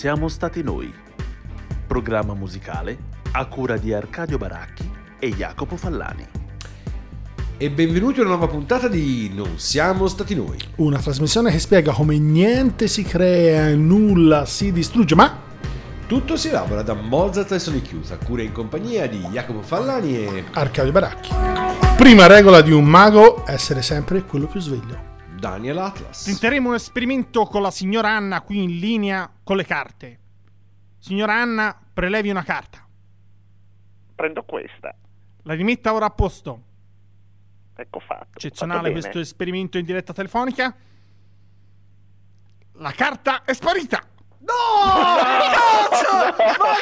siamo stati noi. Programma musicale a cura di Arcadio Baracchi e Jacopo Fallani. E benvenuti a una nuova puntata di Non siamo stati noi. Una trasmissione che spiega come niente si crea, nulla si distrugge, ma Tutto si elabora da Mozart e Sonic Youth, a cura in compagnia di Jacopo Fallani e Arcadio Baracchi. Prima regola di un mago, essere sempre quello più sveglio. Daniel Atlas. Tenteremo un esperimento con la signora Anna qui in linea con le carte. Signora Anna, prelevi una carta. Prendo questa. La rimetta ora a posto. Ecco fatto. Eccezionale Fatto questo esperimento in diretta telefonica. La carta è sparita. Ma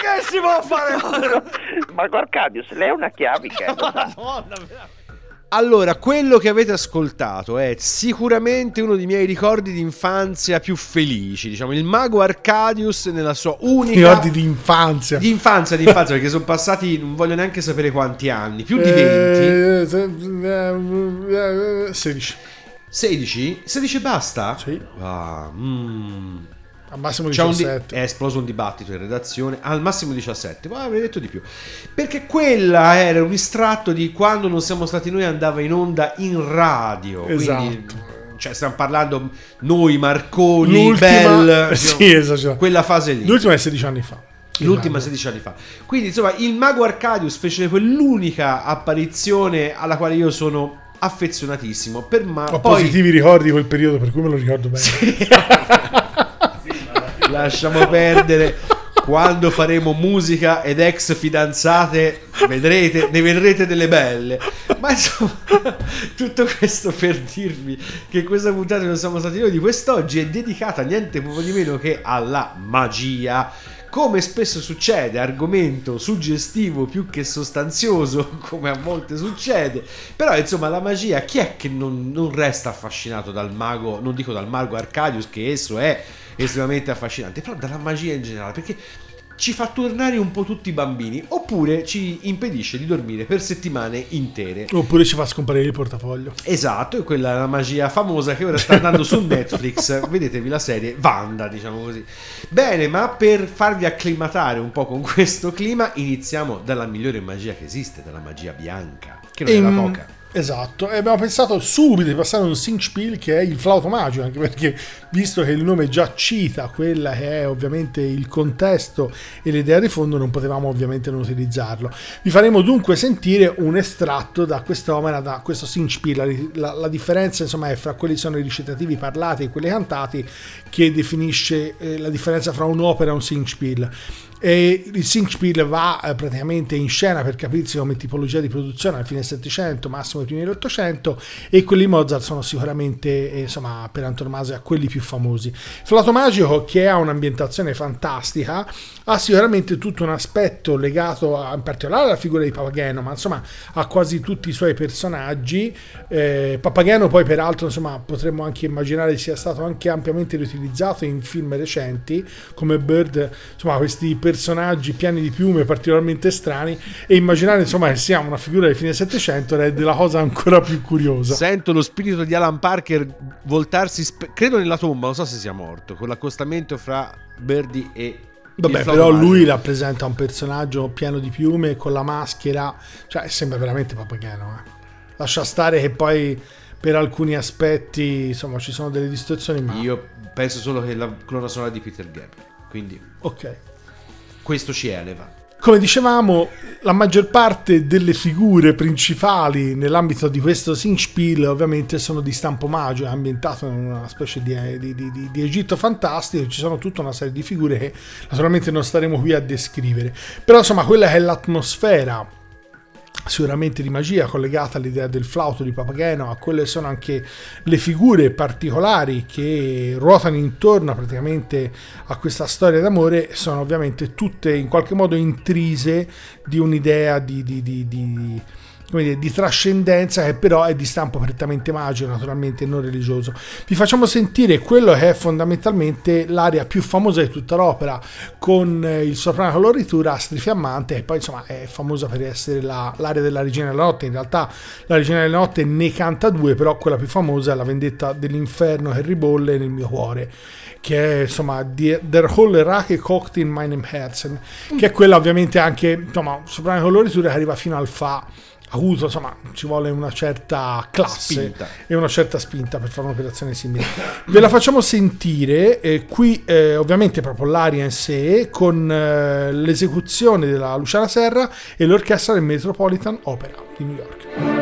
che si può fare? Marco Arcadius, lei è una chiavica. lo sa. Allora, quello che avete ascoltato è sicuramente uno dei miei ricordi di infanzia più felici. Diciamo, il mago Arcadius nella sua unica. Ricordi di infanzia. Di infanzia, di infanzia, perché sono passati, non voglio neanche sapere quanti anni, più di 20. Eh, se- eh, 16. 16? 16 e basta? Sì. Ah, mm. Al massimo C'è un di- 17. è esploso un dibattito in redazione al massimo 17 ma avrei detto di più perché quella era un estratto di quando non siamo stati noi andava in onda in radio quindi Esatto. cioè stiamo parlando noi Marconi L'ultima- Bell Sì, esatto. quella fase lì L'ultima è 16 anni fa. L'ultima Esatto. 16 anni fa. Quindi, insomma, il mago Arcadius fece quell'unica apparizione alla quale io sono affezionatissimo. Per ma Ho poi positivi ricordi di quel periodo, per cui me lo ricordo bene. lasciamo perdere. Quando faremo musica ed ex fidanzate vedrete, ne vedrete delle belle. Ma insomma tutto questo per dirvi che questa puntata non siamo stati noi di quest'oggi è dedicata niente poco di meno che alla magia come spesso succede, argomento suggestivo più che sostanzioso, come a volte succede. Però, insomma, la magia, chi è che non, non resta affascinato dal mago, non dico dal mago Arcadius, che esso è estremamente affascinante, però dalla magia in generale, perché ci fa tornare un po' tutti bambini, oppure ci impedisce di dormire per settimane intere. Oppure ci fa scomparire il portafoglio. Esatto, è quella la magia famosa che ora sta andando su Netflix. Vedetevi la serie Wanda, diciamo così. Bene, ma per farvi acclimatare un po' con questo clima, iniziamo dalla migliore magia che esiste, dalla magia bianca, che non è la Ehm, poca. Esatto, e abbiamo pensato subito di passare a un Sinchspiel che è il flauto magico, anche perché visto che il nome già cita quella che è ovviamente il contesto e l'idea di fondo, non potevamo ovviamente non utilizzarlo. Vi faremo dunque sentire un estratto da quest'opera, da questo Sinchspiel. La, la- la differenza insomma è fra quelli che sono i recitativi parlati e quelli cantati che definisce eh, la differenza fra un'opera e un Singspiel. E il Singspiel va eh, praticamente in scena per capirsi come tipologia di produzione al fine 700, massimo ai primi dell'Ottocento, e quelli Mozart sono sicuramente, eh, insomma, per antonomasia quelli più famosi. Flauto Magico, che ha un'ambientazione fantastica, ha sicuramente tutto un aspetto legato a- in particolare alla figura di Papageno, ma insomma a quasi tutti i suoi personaggi. Eh, Papageno poi peraltro insomma potremmo anche immaginare sia stato anche ampiamente riutilizzato in film recenti come Bird, insomma questi personaggi pieni di piume particolarmente strani e immaginare insomma che sia una figura del fine 700 rende la cosa ancora più curiosa. Sento lo spirito di Alan Parker voltarsi, credo nella tomba, non so se sia morto, con l'accostamento fra Birdie e... Vabbè, però lui rappresenta un personaggio pieno di piume con la maschera, cioè sembra veramente Papageno. Eh. Lascia stare che poi per alcuni aspetti insomma ci sono delle distorsioni, ma Io penso solo che la colonna sonora di Peter Gabriel, quindi ok. questo ci eleva. Come dicevamo, la maggior parte delle figure principali nell'ambito di questo Singspiel ovviamente sono di stampo magico, è ambientato in una specie di, di- di- di- di Egitto fantastico, ci sono tutta una serie di figure che naturalmente non staremo qui a descrivere. Però insomma quella è l'atmosfera sicuramente di magia collegata all'idea del flauto di Papageno, a quelle sono anche le figure particolari che ruotano intorno praticamente a questa storia d'amore, sono ovviamente tutte in qualche modo intrise di un'idea di, di- di- di- dire, di trascendenza che però è di stampo prettamente magico, naturalmente non religioso. Vi facciamo sentire quello che è fondamentalmente l'aria più famosa di tutta l'opera, con eh, il soprano coloritura strifiammante, e poi insomma è famosa per essere la, l'aria della Regina della Notte. In realtà la Regina della Notte ne canta due, però quella più famosa è la vendetta dell'inferno che ribolle nel mio cuore che è insomma Der Holle Rache kocht in meinem Herzen che è quella ovviamente anche insomma soprano coloritura che arriva fino al fa avuto insomma ci vuole una certa classe Spinta. e una certa spinta per fare un'operazione simile ve la facciamo sentire eh, qui eh, ovviamente proprio l'aria in sé con eh, l'esecuzione della Luciana Serra e l'orchestra del Metropolitan Opera di New York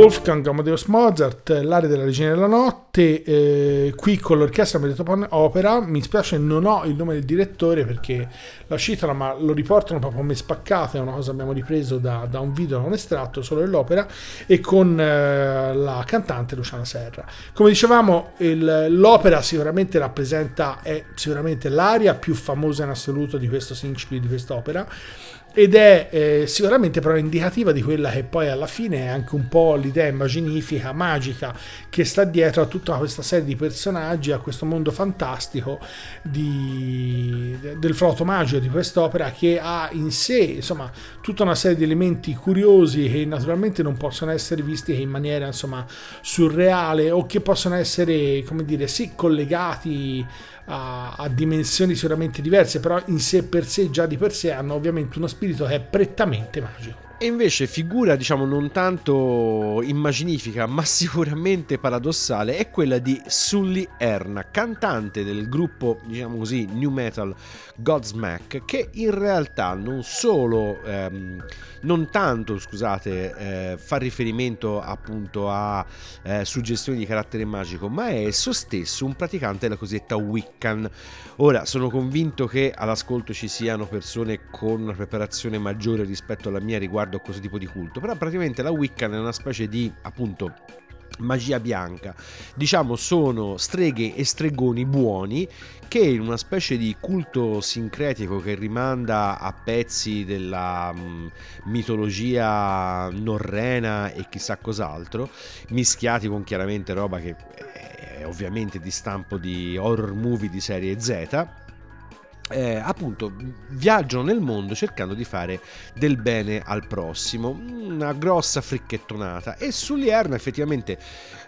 Wolfgang Amadeus Mozart, l'aria della Regina della Notte, eh, qui con l'orchestra Metropolitan Opera. Mi spiace, non ho il nome del direttore perché la citano, ma lo riportano proprio a me spaccato. È una cosa che abbiamo ripreso da, da un video, da un estratto solo dell'opera, e con eh, la cantante Luciana Serra. Come dicevamo, il- l'opera sicuramente rappresenta, è sicuramente l'aria più famosa in assoluto di questo Singspiel, di quest'opera ed è eh, sicuramente però indicativa di quella che poi alla fine è anche un po' l'idea immaginifica, magica che sta dietro a tutta questa serie di personaggi, a questo mondo fantastico di, del flauto magico di quest'opera che ha in sé insomma tutta una serie di elementi curiosi che naturalmente non possono essere visti in maniera insomma surreale o che possono essere come dire sì collegati a, a dimensioni sicuramente diverse, però in sé per sé, già di per sé, hanno ovviamente uno spirito che è prettamente magico. E invece figura, diciamo, non tanto immaginifica, ma sicuramente paradossale, è quella di Sully Erna, cantante del gruppo, diciamo così, new metal Godsmack, che in realtà non solo, ehm, non tanto, scusate, eh, fa riferimento appunto a eh, suggestioni di carattere magico, ma è esso stesso un praticante della cosiddetta Wiccan. Ora, sono convinto che all'ascolto ci siano persone con una preparazione maggiore rispetto alla mia riguardo a questo tipo di culto, però praticamente la Wiccan è una specie di appunto magia bianca. Diciamo sono streghe e stregoni buoni che in una specie di culto sincretico che rimanda a pezzi della mm, mitologia norrena e chissà cos'altro, mischiati con chiaramente roba che è ovviamente di stampo di horror movie di serie Z eh, appunto viaggiano nel mondo cercando di fare del bene al prossimo. Una grossa fricchettonata e Sullierna effettivamente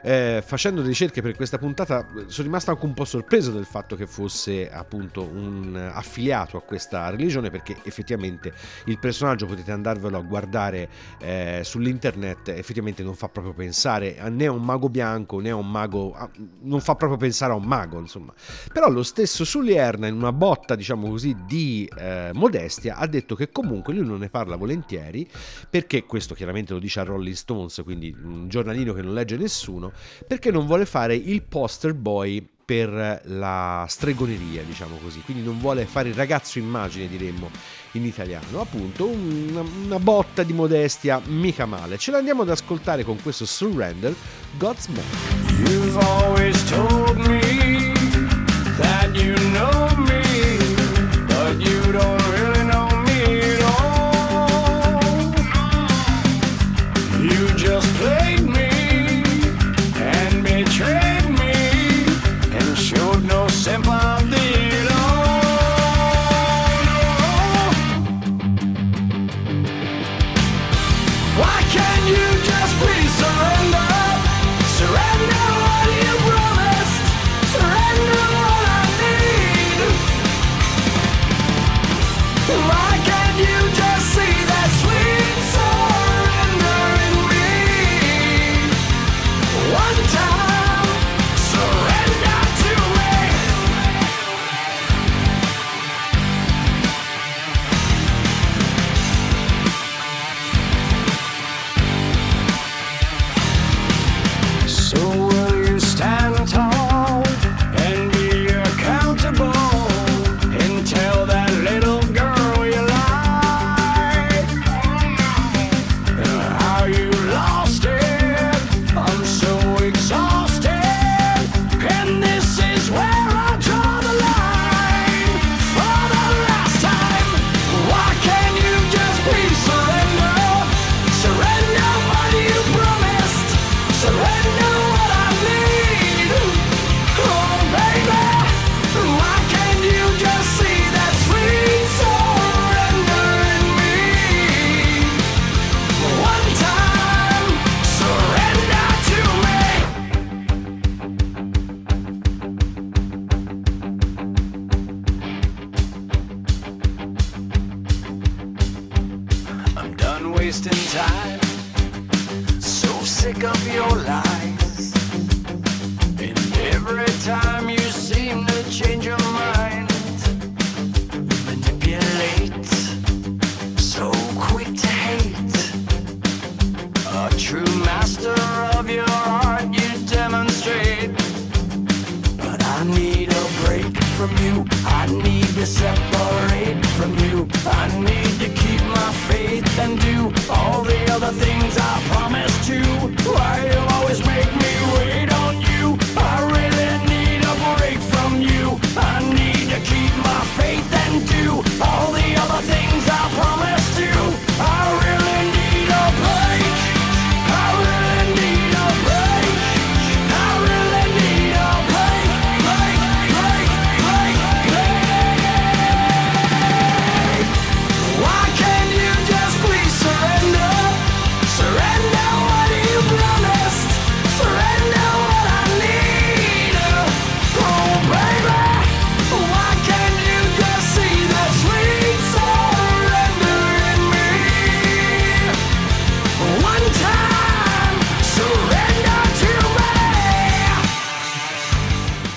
eh, facendo ricerche per questa puntata sono rimasto anche un po' sorpreso del fatto che fosse appunto un affiliato a questa religione perché effettivamente il personaggio potete andarvelo a guardare eh, sull'internet effettivamente non fa proprio pensare né a un mago bianco né a un mago non fa proprio pensare a un mago insomma. Però lo stesso Sullierna in una botta diciamo così di eh, modestia ha detto che comunque lui non ne parla volentieri perché questo chiaramente lo dice a Rolling Stones quindi un giornalino che non legge nessuno perché non vuole fare il poster boy per la stregoneria, diciamo così, quindi non vuole fare il ragazzo immagine, diremmo in italiano, appunto una, una botta di modestia mica male. Ce l'andiamo ad ascoltare con questo Surrender, God's Man.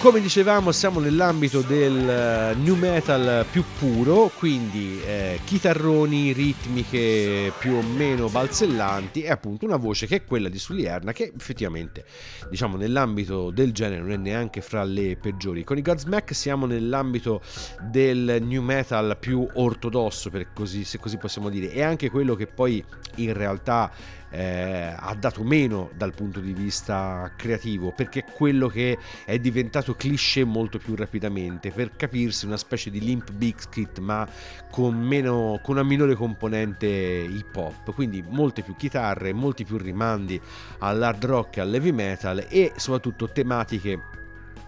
Come dicevamo siamo nell'ambito del eh, new metal più puro, quindi eh, chitarroni, ritmiche più o meno balzellanti e appunto una voce che è quella di Sully Erna che effettivamente diciamo nell'ambito del genere non è neanche fra le peggiori. Con i Godsmack siamo nell'ambito del new metal più ortodosso così, se così possiamo dire e anche quello che poi in realtà eh, ha dato meno dal punto di vista creativo perché è quello che è diventato cliché molto più rapidamente per capirsi una specie di Limp Bizkit ma con, meno, con una minore componente hip hop. Quindi molte più chitarre molti più rimandi all'hard rock al heavy metal e soprattutto tematiche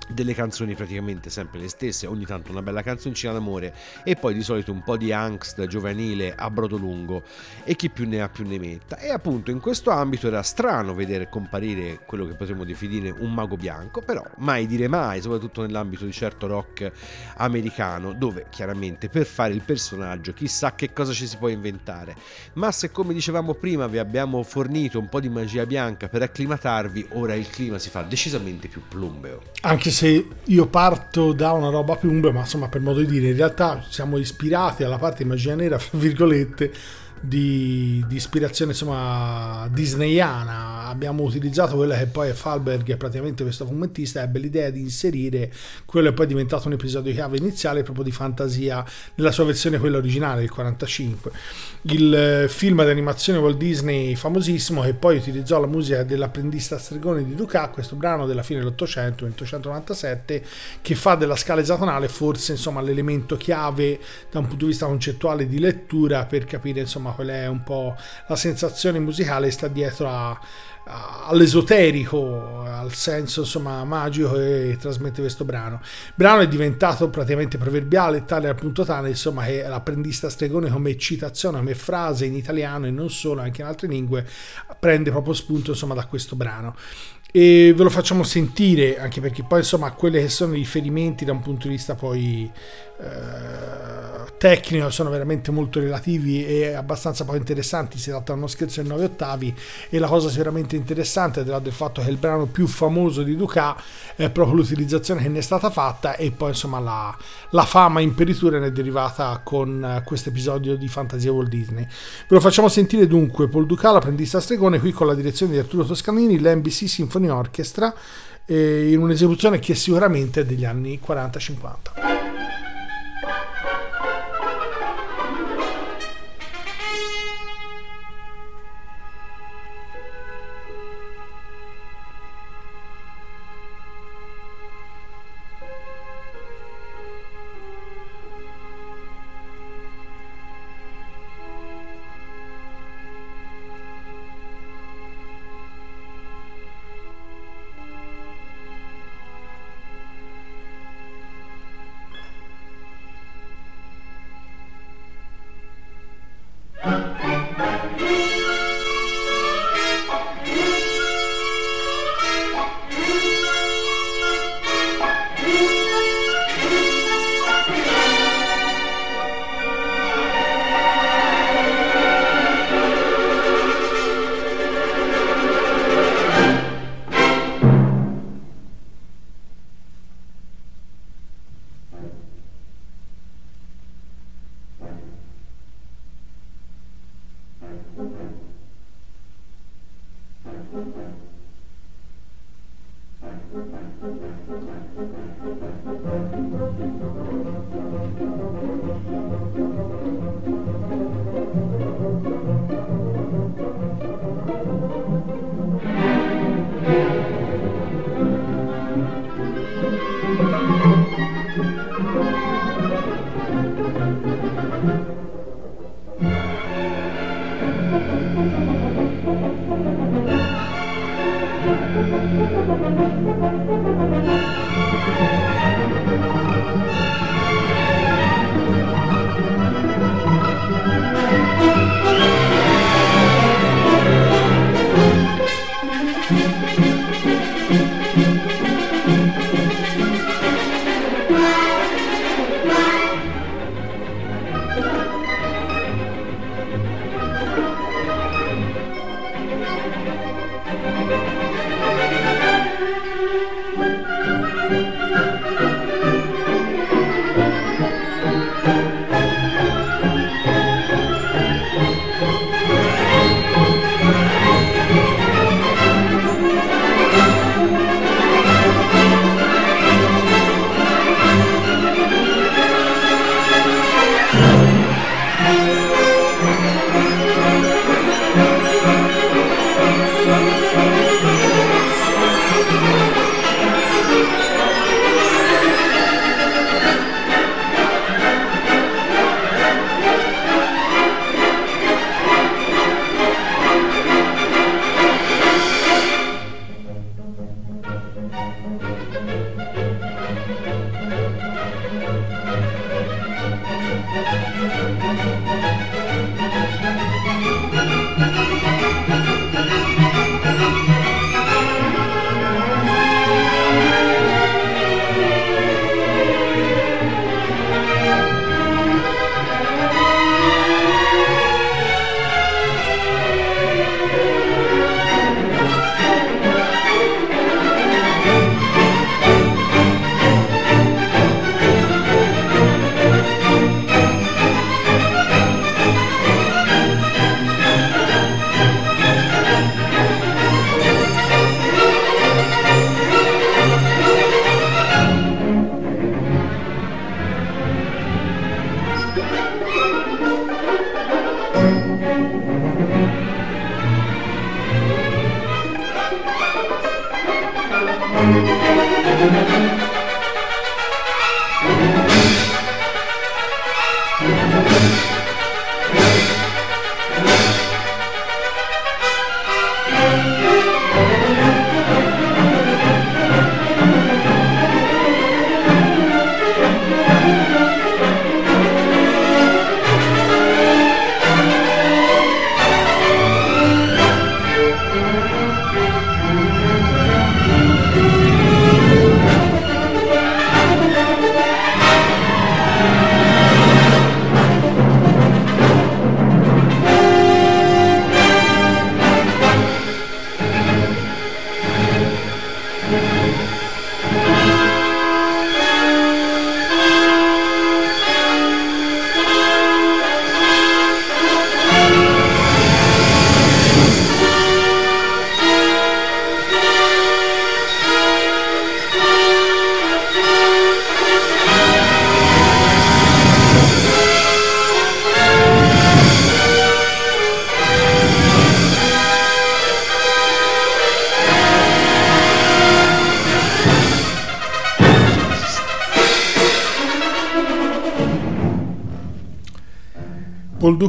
delle canzoni praticamente sempre le stesse, ogni tanto una bella canzoncina d'amore e poi di solito un po' di angst giovanile a brodo lungo e chi più ne ha più ne metta. E appunto in questo ambito era strano vedere comparire quello che potremmo definire un mago bianco, però mai dire mai, soprattutto nell'ambito di certo rock americano, dove chiaramente per fare il personaggio chissà che cosa ci si può inventare. Ma se come dicevamo prima vi abbiamo fornito un po' di magia bianca per acclimatarvi, ora il clima si fa decisamente più plumbeo. Anche se io parto da una roba più umbra, ma insomma per modo di dire, in realtà siamo ispirati alla parte magia nera, fra virgolette, di, di ispirazione insomma disneyana. Abbiamo utilizzato quella che poi è Falberg, praticamente questo fumettista, ebbe l'idea di inserire quello che poi è diventato un episodio chiave iniziale proprio di fantasia nella sua versione quella originale, il 45. Il eh, film d'animazione Walt Disney famosissimo che poi utilizzò la musica dell'apprendista stregone di Ducat, questo brano della fine dell'Ottocento, 1897, che fa della scala esatonale forse insomma l'elemento chiave da un punto di vista concettuale di lettura per capire insomma qual è un po' la sensazione musicale sta dietro a, a- all'esoterico, al senso insomma magico che trasmette questo brano. Il brano è diventato praticamente proverbiale, tale al punto tale insomma che l'apprendista stregone come citazione, come frase in italiano e non solo, anche in altre lingue, prende proprio spunto insomma da questo brano e ve lo facciamo sentire anche perché poi insomma quelli che sono i riferimenti da un punto di vista poi tecnico sono veramente molto relativi e abbastanza poi interessanti. Si tratta di uno scherzo in 9 ottavi e la cosa sicuramente interessante di là del fatto che il brano più famoso di Ducat è proprio l'utilizzazione che ne è stata fatta e poi insomma la, la fama imperitura ne è derivata con eh, questo episodio di Fantasia Walt Disney. Ve lo facciamo sentire dunque Paul Ducat l'apprendista stregone qui con la direzione di Arturo Toscanini l'NBC Symphony Orchestra eh, in un'esecuzione che sicuramente è degli anni 40-50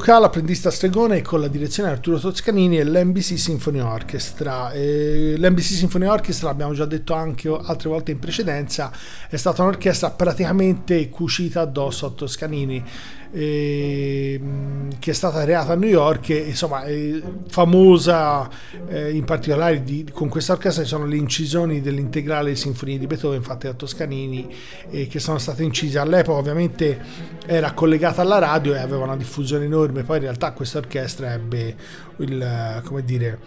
Duca, l'apprendista stregone con la direzione di Arturo Toscanini e l'NBC Symphony Orchestra. E L'NBC Symphony Orchestra, abbiamo già detto anche altre volte in precedenza, è stata un'orchestra praticamente cucita addosso a Toscanini. Eh, che è stata creata a New York e insomma è famosa eh, in particolare di- con questa orchestra sono le incisioni dell'integrale sinfonia di Beethoven fatte da Toscanini eh, che sono state incise. All'epoca ovviamente era collegata alla radio e aveva una diffusione enorme. Poi in realtà questa orchestra ebbe il, eh, come dire,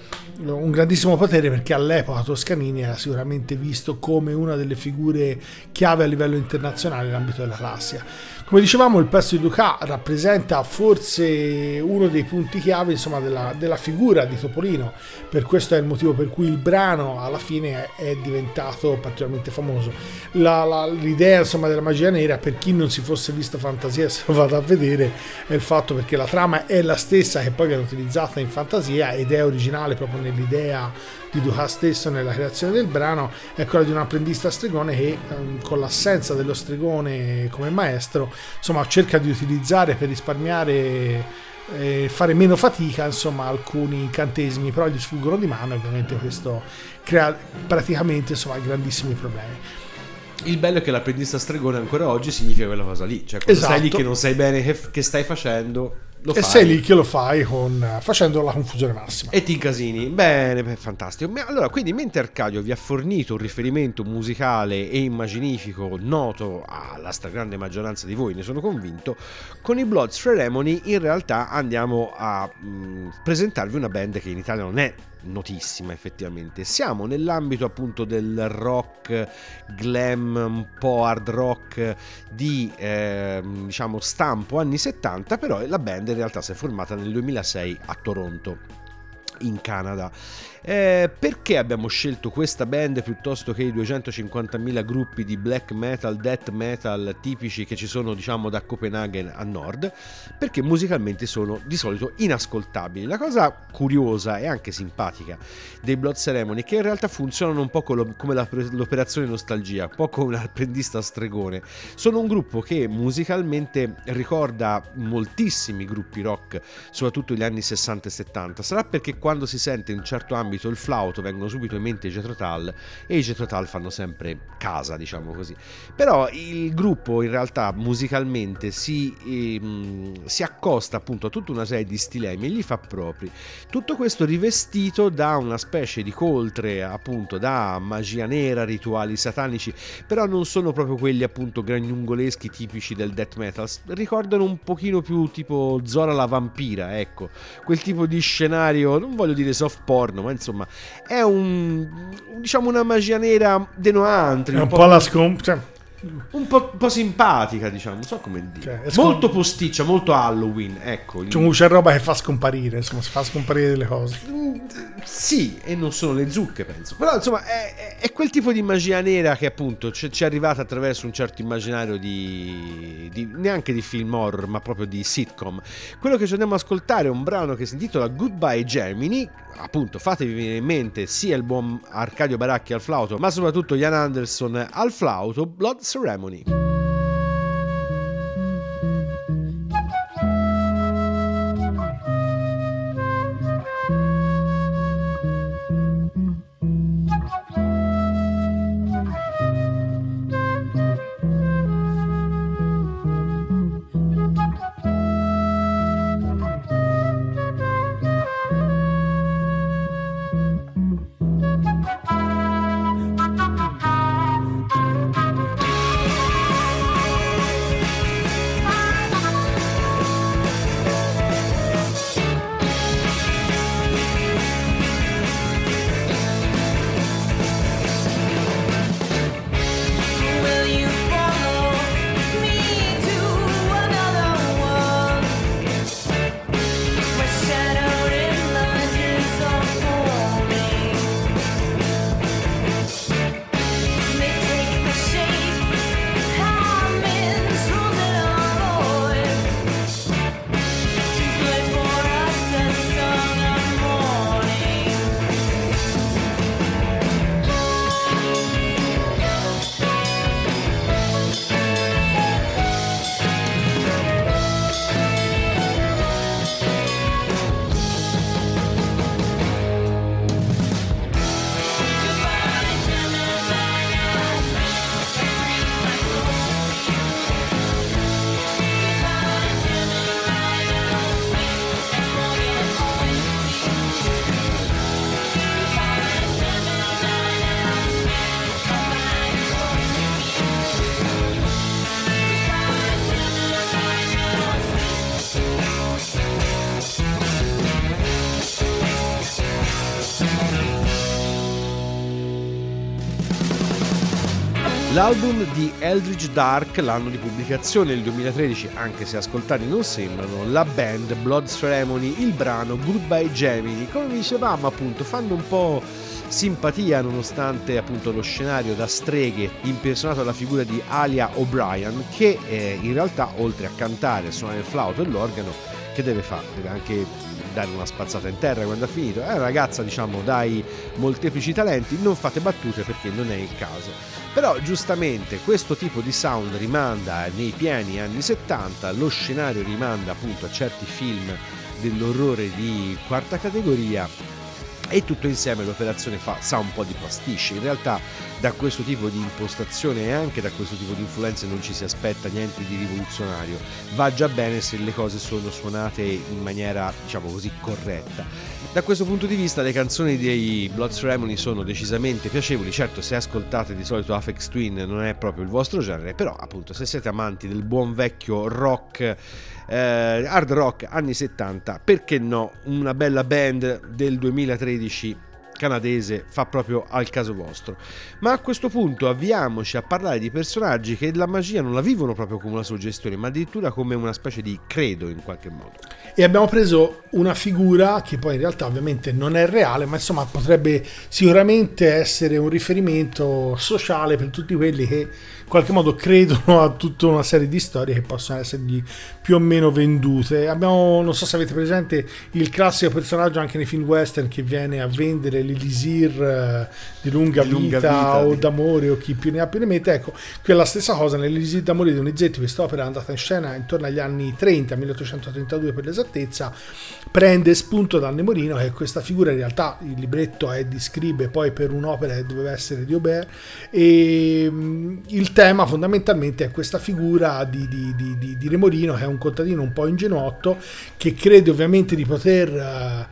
un grandissimo potere perché all'epoca Toscanini era sicuramente visto come una delle figure chiave a livello internazionale nell'ambito della classica come dicevamo, il pezzo di Duca rappresenta forse uno dei punti chiave insomma, della, della figura di Topolino, per questo è il motivo per cui il brano alla fine è diventato particolarmente famoso. La- la- l'idea insomma, della magia nera, per chi non si fosse visto Fantasia, se lo vado a vedere, è il fatto perché la trama è la stessa che poi viene utilizzata in Fantasia ed è originale proprio nell'idea di Duha stesso nella creazione del brano è quella di un apprendista stregone che ehm, con l'assenza dello stregone come maestro insomma cerca di utilizzare per risparmiare e fare meno fatica insomma alcuni incantesimi però gli sfuggono di mano e ovviamente questo crea praticamente insomma grandissimi problemi Il bello è che l'apprendista stregone ancora oggi significa quella cosa lì. Cioè, quando Esatto. sei lì che non sai bene che, che stai facendo, lo e fai. sei lì che lo fai con, facendo la confusione massima E ti incasini. Bene, beh, fantastico. Allora, quindi mentre Arcadio vi ha fornito un riferimento musicale e immaginifico noto alla stragrande maggioranza di voi, ne sono convinto, con i Blood Ceremony in realtà andiamo a mh, presentarvi una band che in Italia non è notissima effettivamente. Siamo nell'ambito appunto del rock glam, un po' hard rock di ehm, diciamo stampo anni 70, però la band in realtà si è formata nel 2006 a Toronto in Canada. Eh, perché abbiamo scelto questa band piuttosto che i 250.000 gruppi di black metal, death metal tipici che ci sono diciamo da Copenaghen a nord? Perché musicalmente sono di solito inascoltabili. La cosa curiosa e anche simpatica dei Blood Ceremony è che in realtà funzionano un po' come la- l'operazione nostalgia, un po' come l'apprendista stregone. Sono un gruppo che musicalmente ricorda moltissimi gruppi rock, soprattutto negli anni 60 e 70. Sarà perché quando si sente in un certo ambito il flauto vengono subito in mente i Jethro Tull e i Jethro Tull fanno sempre casa, diciamo così. Però il gruppo in realtà musicalmente si, ehm, si accosta appunto a tutta una serie di stilemi e li fa propri. Tutto questo rivestito da una specie di coltre, appunto, da magia nera, rituali satanici, però non sono proprio quelli appunto gragnungoleschi tipici del death metal, ricordano un pochino più tipo Zora la vampira, ecco, quel tipo di scenario, non voglio dire soft porno, ma insomma è un diciamo una magia nera denoante, è un po' la scom- cioè, un po', un po' simpatica, diciamo, non so come dire. Cioè, è scom- molto posticcia, molto Halloween, ecco. Cioè, c'è roba che fa scomparire, insomma, si fa scomparire delle cose. Mm, Sì, e non sono le zucche, penso. Però, insomma, è, è- quel tipo di magia nera che appunto ci è arrivata attraverso un certo immaginario di, di- neanche di film horror, ma proprio di sitcom. Quello che ci andiamo ad ascoltare è un brano che si intitola Goodbye Germany. Appunto, fatevi venire in mente sia il buon Arcadio Baracchi al flauto, ma soprattutto Ian Anderson al flauto, Blood Ceremony. L'album di Eldridge Dark, l'anno di pubblicazione il 2013, anche se ascoltati non sembrano, la band Blood Ceremony, il brano Goodbye Gemini, come dicevamo appunto, fanno un po' simpatia nonostante appunto lo scenario da streghe impersonato dalla figura di Alia O'Brien che eh, in realtà oltre a cantare, suonare il flauto e l'organo, che deve fare? Deve anche dare una spazzata in terra quando ha finito. È una ragazza, diciamo, dai molteplici talenti, non fate battute perché non è il caso. Però giustamente questo tipo di sound rimanda nei pieni anni 70, lo scenario rimanda appunto a certi film dell'orrore di quarta categoria e tutto insieme l'operazione fa, sa un po' di pasticcio. In realtà da questo tipo di impostazione e anche da questo tipo di influenze non ci si aspetta niente di rivoluzionario. Va già bene se le cose sono suonate in maniera, diciamo così, corretta. Da questo punto di vista le canzoni dei Blood Ceremony sono decisamente piacevoli, certo se ascoltate di solito Afex Twin non è proprio il vostro genere, però appunto se siete amanti del buon vecchio rock eh, hard rock anni 70, perché no? Una bella band del 2013 canadese fa proprio al caso vostro. Ma a questo punto avviamoci a parlare di personaggi che la magia non la vivono proprio come una suggestione, ma addirittura come una specie di credo in qualche modo. E abbiamo preso una figura che poi in realtà ovviamente non è reale, ma insomma potrebbe sicuramente essere un riferimento sociale per tutti quelli che qualche modo credono a tutta una serie di storie che possono essergli più o meno vendute. Abbiamo, non so se avete presente, il classico personaggio anche nei film western che viene a vendere l'elisir eh, di lunga, Di lunga vita, vita, o di- d'amore o chi più ne ha più ne mette. Ecco, qui è la stessa cosa nell'elisir d'amore di Donizetti, quest'opera è andata in scena intorno agli anni 30, 1832 per l'esattezza, prende spunto da Nemorino che è questa figura in realtà il libretto è di scribe poi per un'opera che doveva essere di Aubert e mm, il tema fondamentalmente è questa figura di, di, di, di- Remorino che è un contadino un po' ingenuotto che crede ovviamente di poter eh,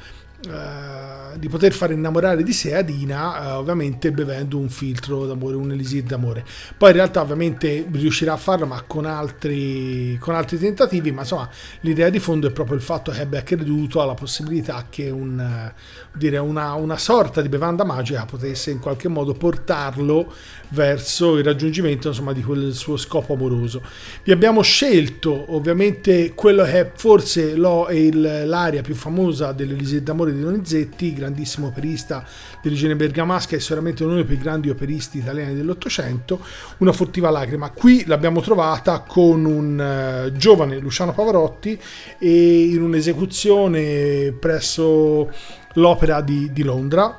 eh, di poter far innamorare di sé Adina eh, ovviamente bevendo un filtro d'amore un elisir d'amore poi in realtà ovviamente riuscirà a farlo ma con altri, con altri tentativi ma insomma l'idea di fondo è proprio il fatto che abbia creduto alla possibilità che un, eh, dire, una, una sorta di bevanda magica potesse in qualche modo portarlo verso il raggiungimento insomma, di quel suo scopo amoroso. Vi abbiamo scelto ovviamente quello che è forse l'aria più famosa dell'Elisir d'amore di Donizetti, grandissimo operista di origine bergamasca e sicuramente uno dei più grandi operisti italiani dell'Ottocento, una furtiva lacrima. Qui l'abbiamo trovata con un eh, giovane Luciano Pavarotti e in un'esecuzione presso l'Opera di, di Londra.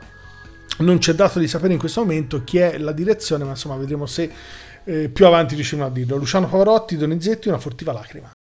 Non ci è dato di sapere in questo momento chi è la direzione, ma insomma vedremo se eh, più avanti riusciremo a dirlo. Luciano Pavarotti, Donizetti, una furtiva lacrima.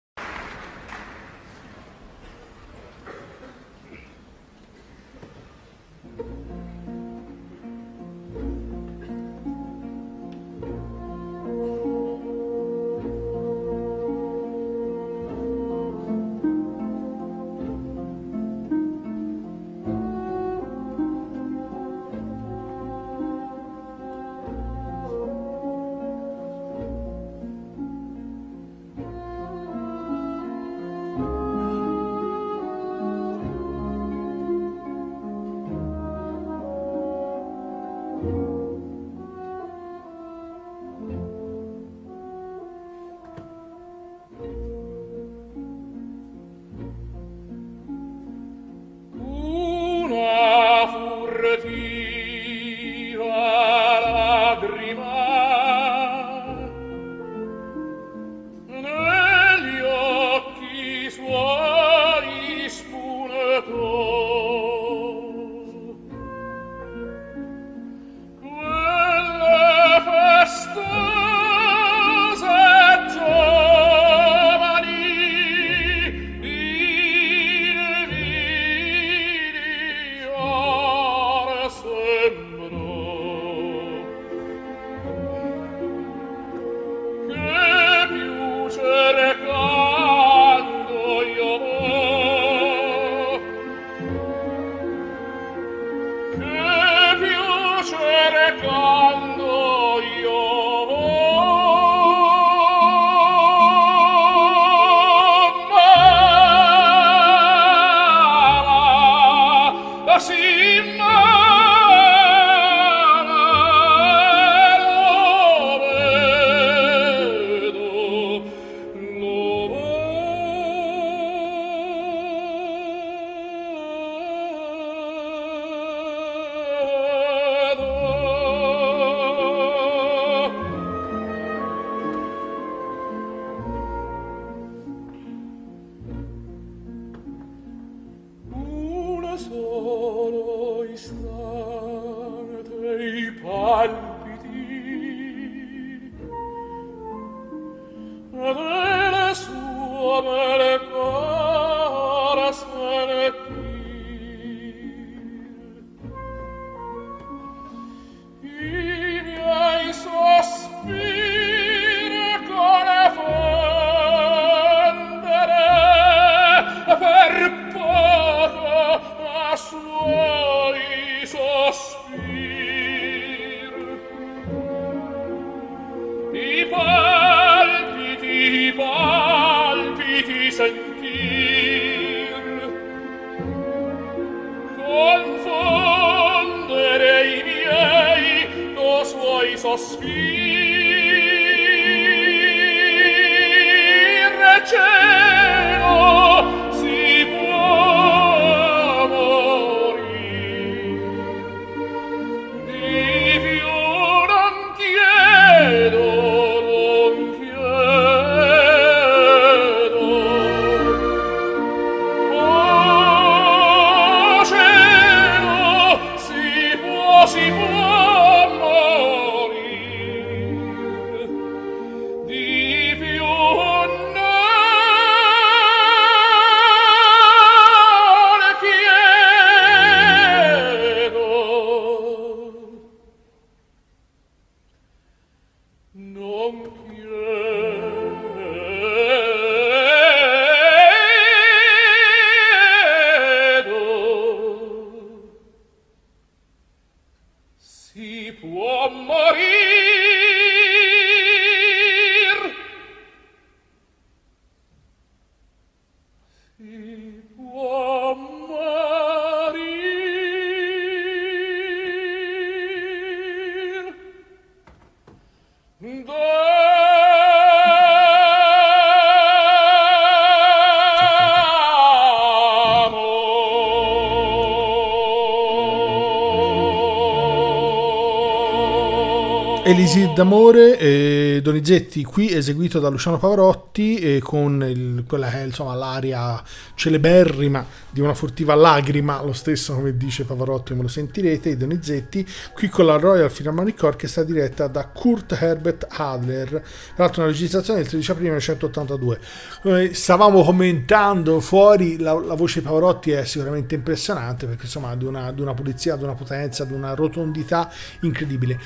Elisir d'amore, eh, Donizetti qui eseguito da Luciano Pavarotti e con il- quella che è insomma l'aria celeberrima di una furtiva lagrima, lo stesso come dice Pavarotti, me lo sentirete, i Donizetti, qui con la Royal Philharmonic Orchestra diretta da Kurt Herbert Adler, tra l'altro una registrazione del 13 aprile 1982. Come stavamo commentando fuori, la, la voce di Pavarotti è sicuramente impressionante perché insomma di una, di una pulizia, di una potenza, di una rotondità incredibile.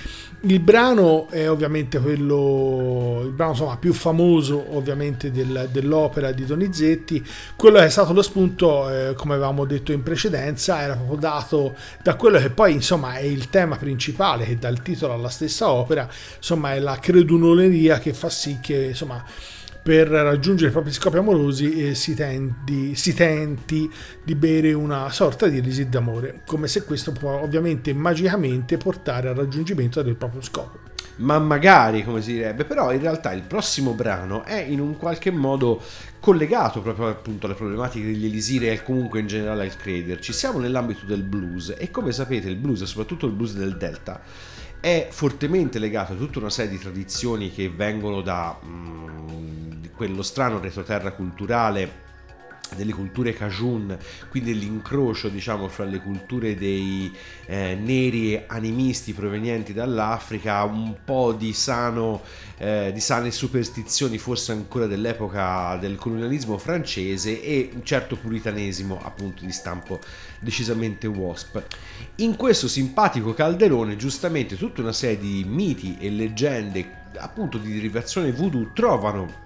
Il brano è ovviamente quello, il brano insomma, più famoso ovviamente del- dell'opera di Donizetti, quello è stato lo spunto, eh, come avevamo detto in precedenza, era proprio dato da quello che poi insomma è il tema principale che dà il titolo alla stessa opera, insomma è la credunoleria che fa sì che insomma per raggiungere i propri scopi amorosi eh, si, tenti, si tenti di bere una sorta di elisir d'amore, come se questo può ovviamente magicamente portare al raggiungimento del proprio scopo. Ma magari come si direbbe però in realtà il prossimo brano è in un qualche modo collegato proprio appunto alle problematiche degli elisiri e comunque in generale al crederci. Siamo nell'ambito del blues e come sapete il blues soprattutto il blues del delta è fortemente legato a tutta una serie di tradizioni che vengono da mm, di quello strano retroterra culturale delle culture Cajun, quindi l'incrocio diciamo fra le culture dei eh, neri animisti provenienti dall'Africa, un po' di, sano, eh, di sane superstizioni forse ancora dell'epoca del colonialismo francese e un certo puritanesimo appunto di stampo decisamente wasp. In questo simpatico calderone giustamente tutta una serie di miti e leggende appunto di derivazione voodoo trovano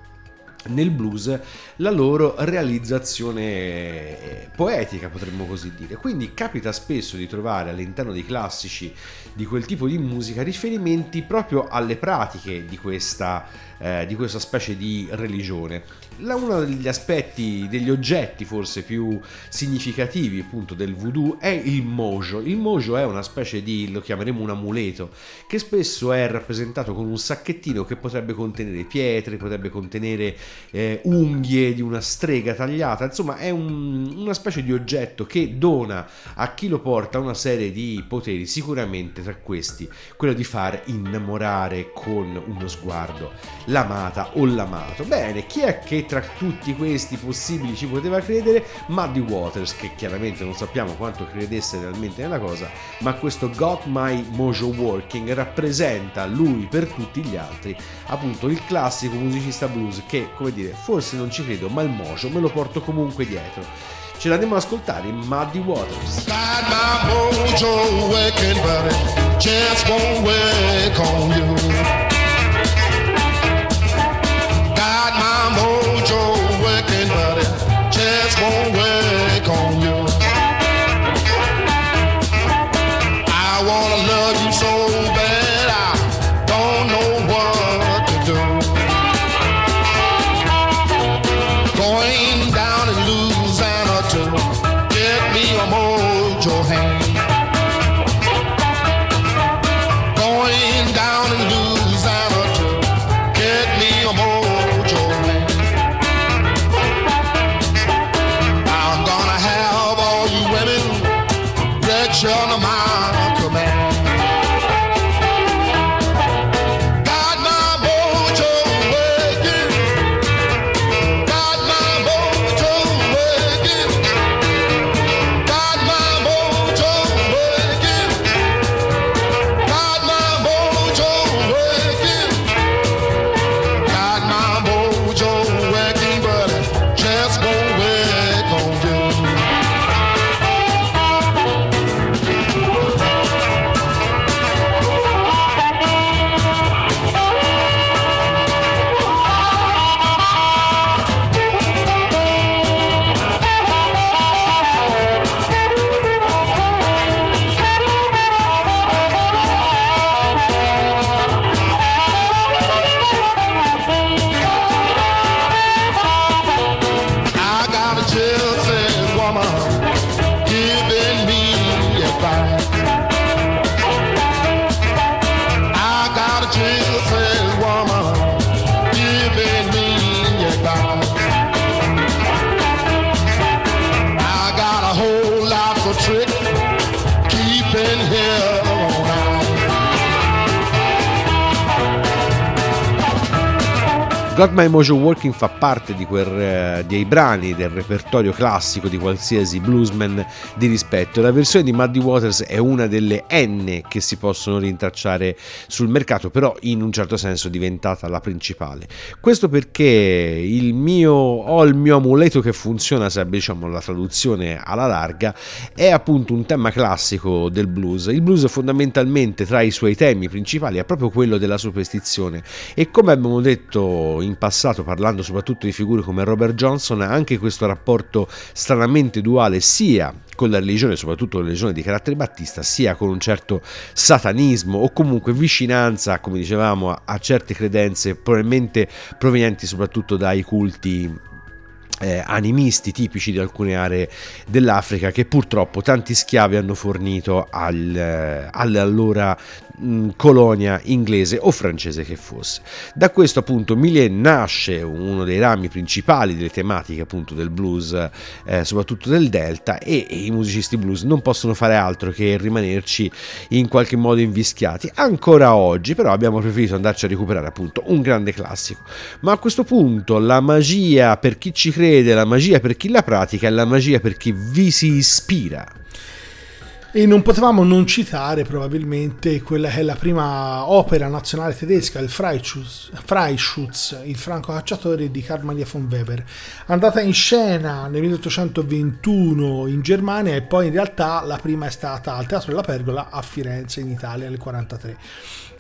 nel blues la loro realizzazione poetica, potremmo così dire. Quindi capita spesso di trovare all'interno dei classici di quel tipo di musica riferimenti proprio alle pratiche di questa, eh, di questa specie di religione. Uno degli aspetti, degli oggetti forse più significativi appunto del voodoo è il mojo. Il mojo è una specie di, lo chiameremo un amuleto, che spesso è rappresentato con un sacchettino che potrebbe contenere pietre, potrebbe contenere eh, unghie di una strega tagliata, insomma è un- una specie di oggetto che dona a chi lo porta una serie di poteri, sicuramente tra questi quello di far innamorare con uno sguardo l'amata o l'amato. Bene, chi è che tra tutti questi possibili ci poteva credere? Muddy Waters, che chiaramente non sappiamo quanto credesse realmente nella cosa, ma questo Got My Mojo Working rappresenta lui per tutti gli altri, appunto il classico musicista blues che, come dire, forse non ci credo, ma il mojo me lo porto comunque dietro. Ce l'andiamo ad ascoltare in Muddy Waters. It just won't work on you. Got My Mojo Working fa parte quel, eh, dei brani del repertorio classico di qualsiasi bluesman di rispetto. La versione di Muddy Waters è una delle N che si possono rintracciare sul mercato, però in un certo senso è diventata la principale. Questo perché il mio, ho il mio amuleto che funziona, sarebbe diciamo la traduzione alla larga, è appunto un tema classico del blues. Il blues fondamentalmente tra i suoi temi principali è proprio quello della superstizione e come abbiamo detto in passato parlando soprattutto di figure come Robert Johnson, anche questo rapporto stranamente duale sia con la religione, soprattutto la religione di carattere battista, sia con un certo satanismo o comunque vicinanza, come dicevamo, a, certe credenze probabilmente provenienti soprattutto dai culti eh, animisti tipici di alcune aree dell'Africa che purtroppo tanti schiavi hanno fornito al, eh, all'allora mh, colonia inglese o francese che fosse. Da questo appunto Millet nasce uno dei rami principali delle tematiche appunto del blues, eh, soprattutto del Delta e, e i musicisti blues non possono fare altro che rimanerci in qualche modo invischiati. Ancora oggi però abbiamo preferito andarci a recuperare appunto un grande classico. Ma a questo punto la magia per chi ci crede, la magia per chi la pratica e la magia per chi vi si ispira. E non potevamo non citare probabilmente quella che è la prima opera nazionale tedesca, il Freischutz, Freischutz il franco cacciatore di Carl Maria von Weber, andata in scena nel 1821 in Germania e poi in realtà la prima è stata al Teatro della Pergola a Firenze in Italia nel 1943.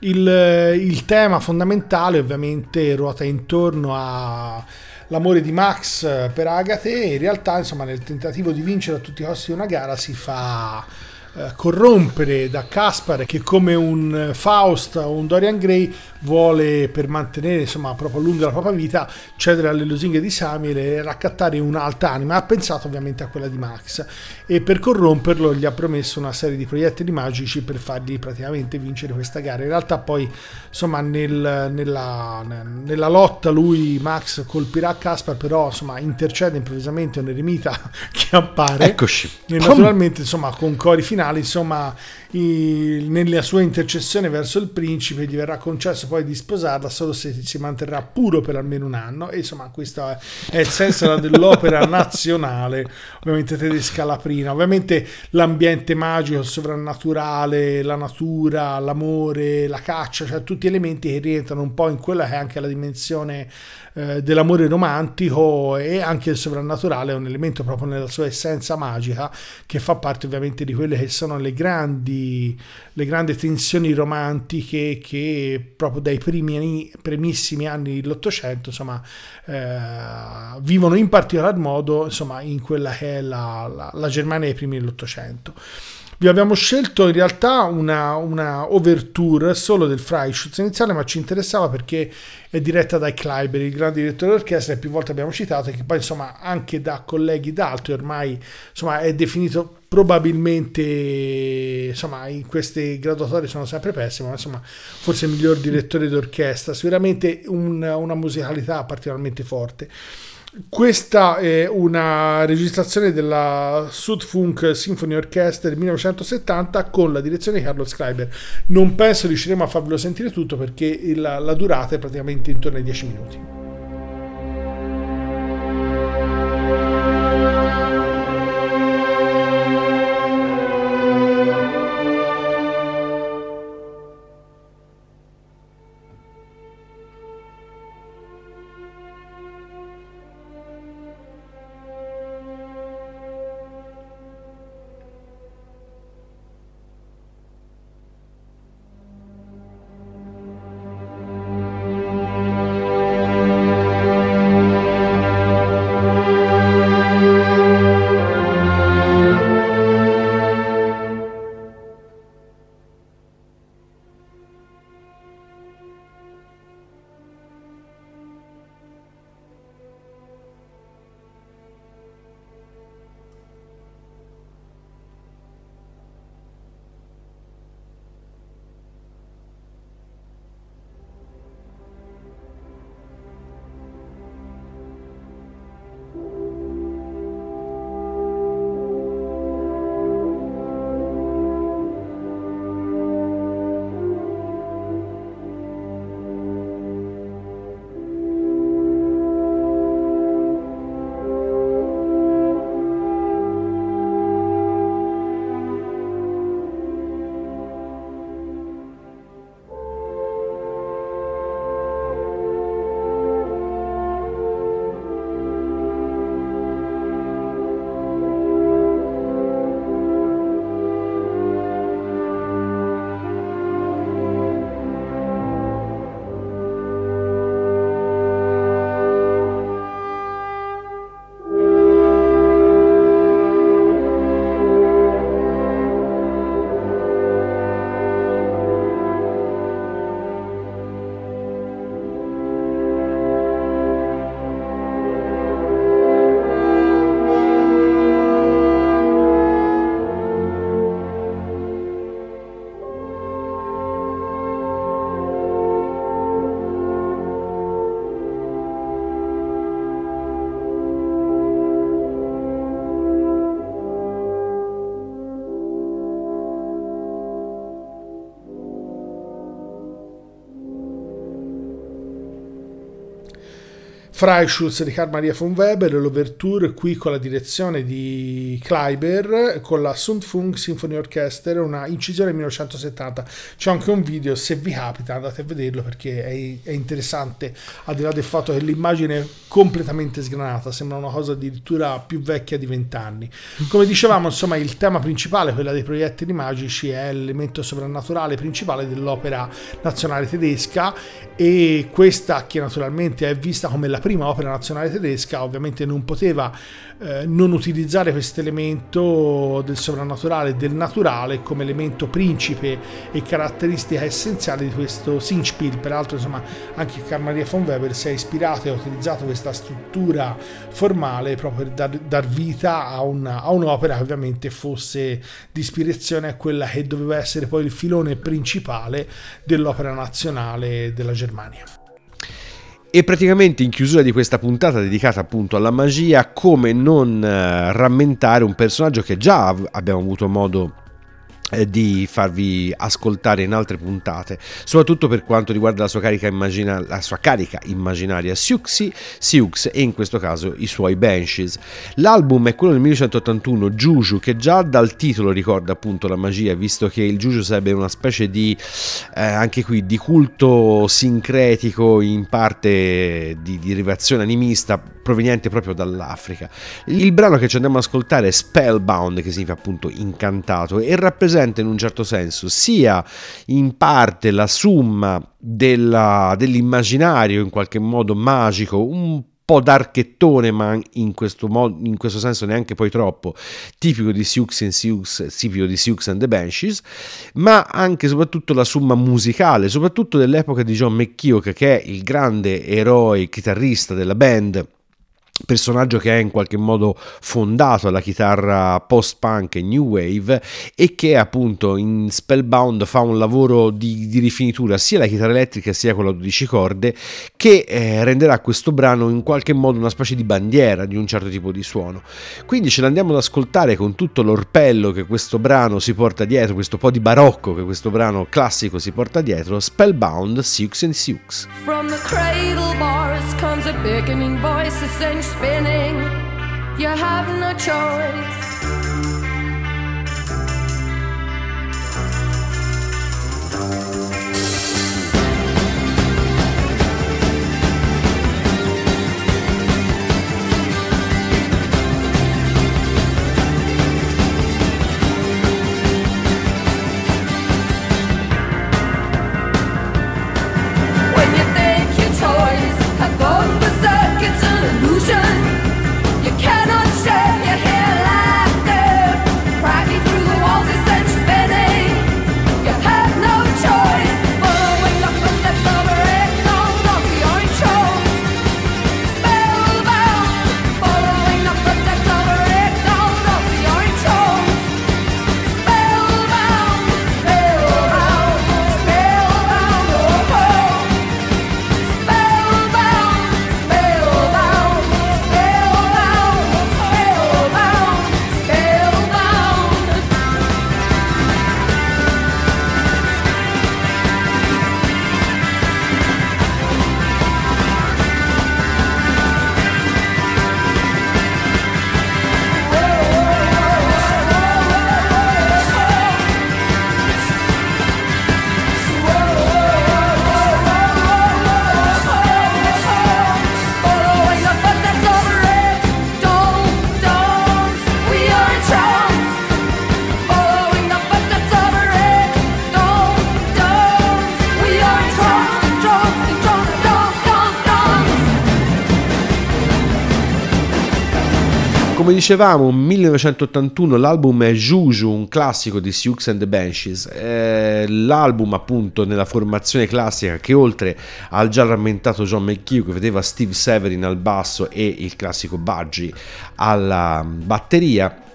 Il, il tema fondamentale ovviamente ruota intorno a l'amore di Max per Agate e in realtà insomma nel tentativo di vincere a tutti i costi una gara si fa corrompere da Caspar che come un Faust o un Dorian Gray vuole per mantenere insomma proprio a lungo la propria vita cedere alle lusinghe di Samuel e raccattare un'alta anima ha pensato ovviamente a quella di Max. E per corromperlo gli ha promesso una serie di proiettili magici per fargli praticamente vincere questa gara. In realtà poi insomma nel- nella, nella lotta lui Max colpirà Caspar però insomma intercede improvvisamente un eremita che appare. Eccoci. e naturalmente insomma con cori finali insomma nella sua intercessione verso il principe gli verrà concesso poi di sposarla solo se si manterrà puro per almeno un anno. E insomma questo è, il senso dell'opera nazionale ovviamente tedesca la prima ovviamente l'ambiente magico il sovrannaturale la natura l'amore la caccia cioè tutti elementi che rientrano un po' in quella che è anche la dimensione eh, dell'amore romantico e anche il sovrannaturale è un elemento proprio nella sua essenza magica che fa parte ovviamente di quelle che sono le grandi, le grandi tensioni romantiche che proprio dai primi primissimi anni dell'Ottocento insomma eh, vivono in particolar modo insomma in quella che è la, la, la Germania dei primi dell'Ottocento. Vi abbiamo scelto in realtà una, una overture solo del Freischutz iniziale, ma ci interessava perché è diretta dai Kleiber, il grande direttore d'orchestra che più volte abbiamo citato e che poi insomma anche da colleghi d'alto ormai insomma è definito probabilmente insomma in queste graduatorie sono sempre pessimo ma insomma forse il miglior direttore d'orchestra. Sicuramente un- una musicalità particolarmente forte Questa è una registrazione della Sudfunk Symphony Orchestra del 1970 con la direzione di Carlos Kleiber. Non penso riusciremo a farvelo sentire tutto perché il- la durata è praticamente intorno ai 10 minuti. Freischutz di Carl Maria von Weber, l'Overture qui con la direzione di Kleiber, con la Sundfunk Symphony Orchestra, una incisione 1970. C'è anche un video, se vi capita andate a vederlo perché è, è interessante, al di là del fatto che l'immagine è completamente sgranata, sembra una cosa addirittura più vecchia di vent'anni. Come dicevamo, insomma, il tema principale, quella dei proiettili magici, è l'elemento sovrannaturale principale dell'opera nazionale tedesca e questa che naturalmente è vista come la prima opera nazionale tedesca ovviamente non poteva eh, non utilizzare questo elemento del sovrannaturale del naturale come elemento principe e caratteristica essenziale di questo Singspiel peraltro insomma anche Carl Maria von Weber si è ispirato e ha utilizzato questa struttura formale proprio per dar, dar vita a, una, a un'opera che ovviamente fosse di ispirazione a quella che doveva essere poi il filone principale dell'opera nazionale della Germania. E praticamente in chiusura di questa puntata dedicata appunto alla magia, come non eh, rammentare un personaggio che già abbiamo avuto modo eh, di farvi ascoltare in altre puntate, soprattutto per quanto riguarda la sua carica, immagina- la sua carica immaginaria Siuxi, Siux e in questo caso i suoi Banshees. L'album è quello del 1981, Juju, che già dal titolo ricorda appunto la magia, visto che il Juju sarebbe una specie di, eh, anche qui, di culto sincretico, in parte di derivazione animista, proveniente proprio dall'Africa. Il brano che ci andiamo ad ascoltare è Spellbound, che significa appunto incantato, e rappresenta in un certo senso sia in parte la summa della, dell'immaginario in qualche modo magico, un po' d'archettone, ma in questo, modo, in questo senso neanche poi troppo, tipico di Sioux and Sioux, tipico di Sioux and the Banshees, ma anche e soprattutto la summa musicale, soprattutto dell'epoca di John McKeoch, che è il grande eroe chitarrista della band personaggio che è in qualche modo fondato alla chitarra post-punk e new wave e che appunto in Spellbound fa un lavoro di, di rifinitura sia la chitarra elettrica sia con la 12 corde che eh, renderà questo brano in qualche modo una specie di bandiera di un certo tipo di suono. Quindi ce l'andiamo ad ascoltare con tutto l'orpello che questo brano si porta dietro questo po' di barocco che questo brano classico si porta dietro Spellbound Sioux and Sioux From the cradle bars comes a beckoning voice, a cinch spinning. You have no choice. Come dicevamo, 1981 l'album è Juju, un classico di Sioux and the Banshees. Eh, l'album, appunto, nella formazione classica che oltre al già rammentato John McHugh che vedeva Steve Severin al basso e il classico Budgie alla batteria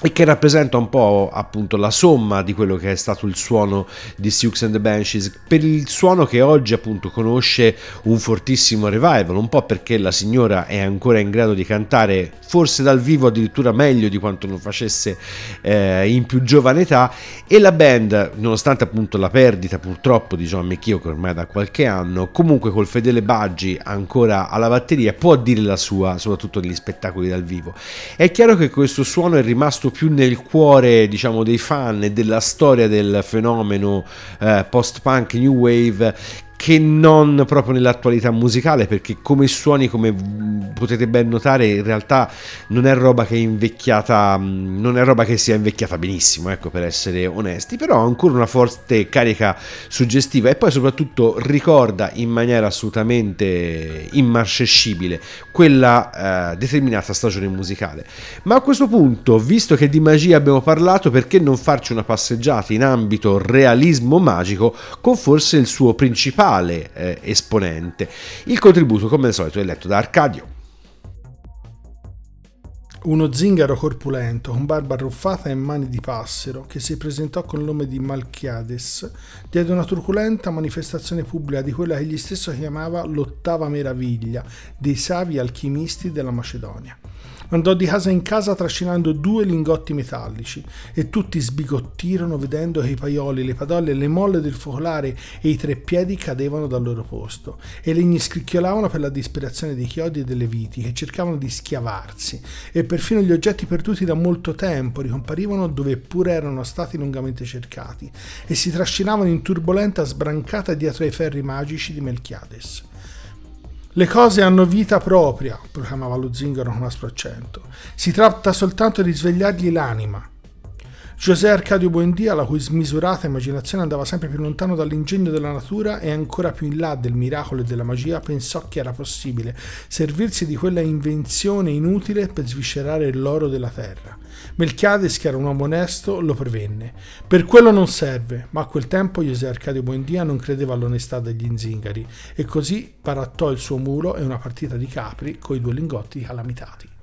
e che rappresenta un po' appunto la somma di quello che è stato il suono di Sioux and the Banshees. Per il suono che oggi appunto conosce un fortissimo revival un po' perché la signora è ancora in grado di cantare forse dal vivo addirittura meglio di quanto non facesse eh, in più giovane età. E la band nonostante appunto la perdita purtroppo di John McKeough che ormai da qualche anno comunque col fedele Baggi ancora alla batteria può dire la sua soprattutto negli spettacoli dal vivo. È chiaro che questo suono è rimasto più nel cuore diciamo dei fan e della storia del fenomeno eh, post-punk new wave che non proprio nell'attualità musicale perché come suoni come potete ben notare in realtà non è roba che è invecchiata non è roba che sia invecchiata benissimo ecco per essere onesti però ha ancora una forte carica suggestiva e poi soprattutto ricorda in maniera assolutamente immarcescibile quella eh, determinata stagione musicale. Ma a questo punto visto che di magia abbiamo parlato perché non farci una passeggiata in ambito realismo magico con forse il suo principale eh, esponente. Il contributo, come al solito, è letto da Arcadio. Uno zingaro corpulento, con barba arruffata e mani di passero, che si presentò col nome di Malchiades, diede una truculenta manifestazione pubblica di quella che egli stesso chiamava l'ottava meraviglia dei savi alchimisti della Macedonia. Andò di casa in casa trascinando due lingotti metallici e tutti sbigottirono vedendo che i paioli, le padolle, le molle del focolare e i tre piedi cadevano dal loro posto e legni scricchiolavano per la disperazione dei chiodi e delle viti che cercavano di schiavarsi e perfino gli oggetti perduti da molto tempo ricomparivano dove pure erano stati lungamente cercati e si trascinavano in turbolenta sbrancata dietro ai ferri magici di Melchiades. Le cose hanno vita propria, proclamava lo zingaro con aspro accento. Si tratta soltanto di svegliargli l'anima. José Arcadio Buendia, la cui smisurata immaginazione andava sempre più lontano dall'ingegno della natura e ancora più in là del miracolo e della magia, pensò che era possibile servirsi di quella invenzione inutile per sviscerare l'oro della terra. Melchiades, che era un uomo onesto, lo prevenne. Per quello non serve, ma a quel tempo José Arcadio Buendia non credeva all'onestà degli zingari e così barattò il suo mulo e una partita di capri coi due lingotti calamitati.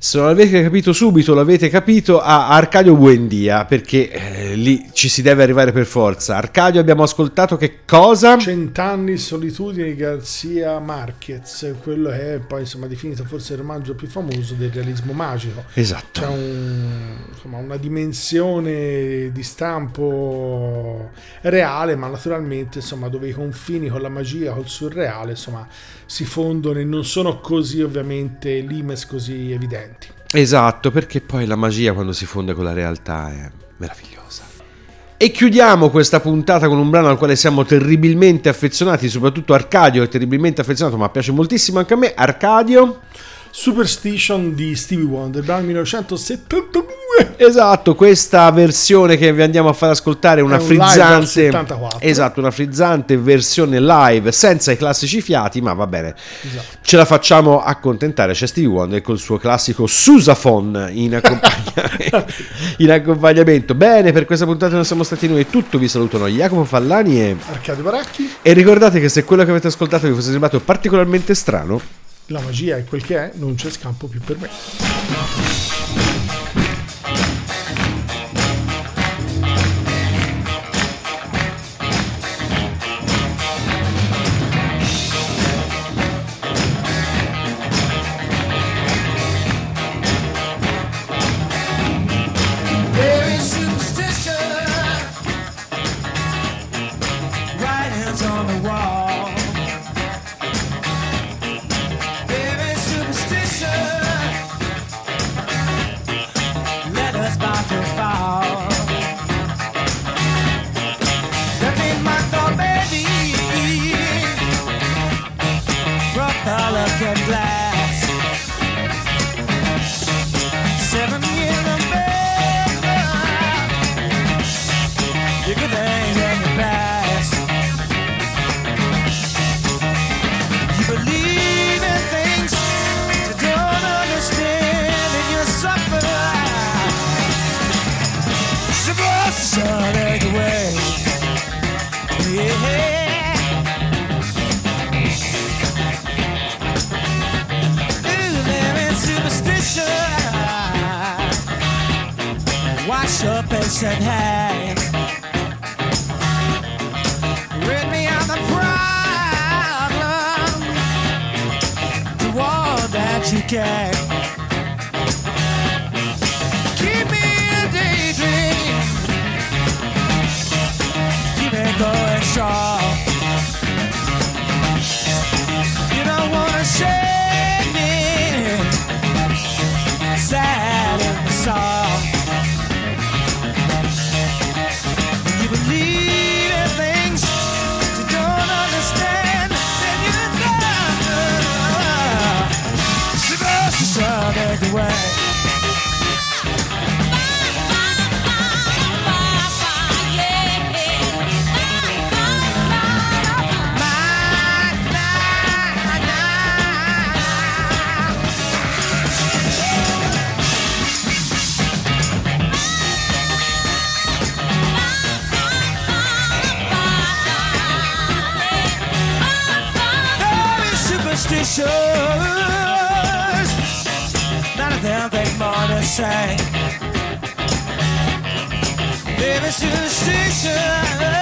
Se non l'avete capito subito, l'avete capito a Arcadio Buendia, perché eh, lì ci si deve arrivare per forza. Arcadio abbiamo ascoltato che cosa? Cent'anni di solitudine di Garcia Marquez, quello che è poi insomma definito forse il romanzo più famoso del realismo magico. Esatto. C'è un- insomma, una dimensione di stampo reale, ma naturalmente insomma, dove i confini con la magia, col surreale, insomma, si fondono e non sono così ovviamente limes così evidenti. Esatto, perché poi la magia quando si fonde con la realtà è meravigliosa. E chiudiamo questa puntata con un brano al quale siamo terribilmente affezionati, soprattutto Arcadio è terribilmente affezionato, ma piace moltissimo anche a me. Arcadio. Superstition di Stevie Wonder, brano 1972. Esatto, questa versione che vi andiamo a far ascoltare è una È un frizzante 74. Esatto, una frizzante versione live senza i classici fiati, ma va bene. Esatto. Ce la facciamo accontentare. C'è Stevie Wonder col suo classico Susaphone in, accompagna- in accompagnamento. Bene, per questa puntata non siamo stati noi. È tutto. Vi salutano Jacopo Fallani e, Arcadio Baracchi, e ricordate che se quello che avete ascoltato vi fosse sembrato particolarmente strano, la magia è quel che è, non c'è scampo più per me. Your patient. Rid me of the problem. Do all that you can. Keep me in a daydream. Keep it going strong. You don't wanna shake Baby, Living to.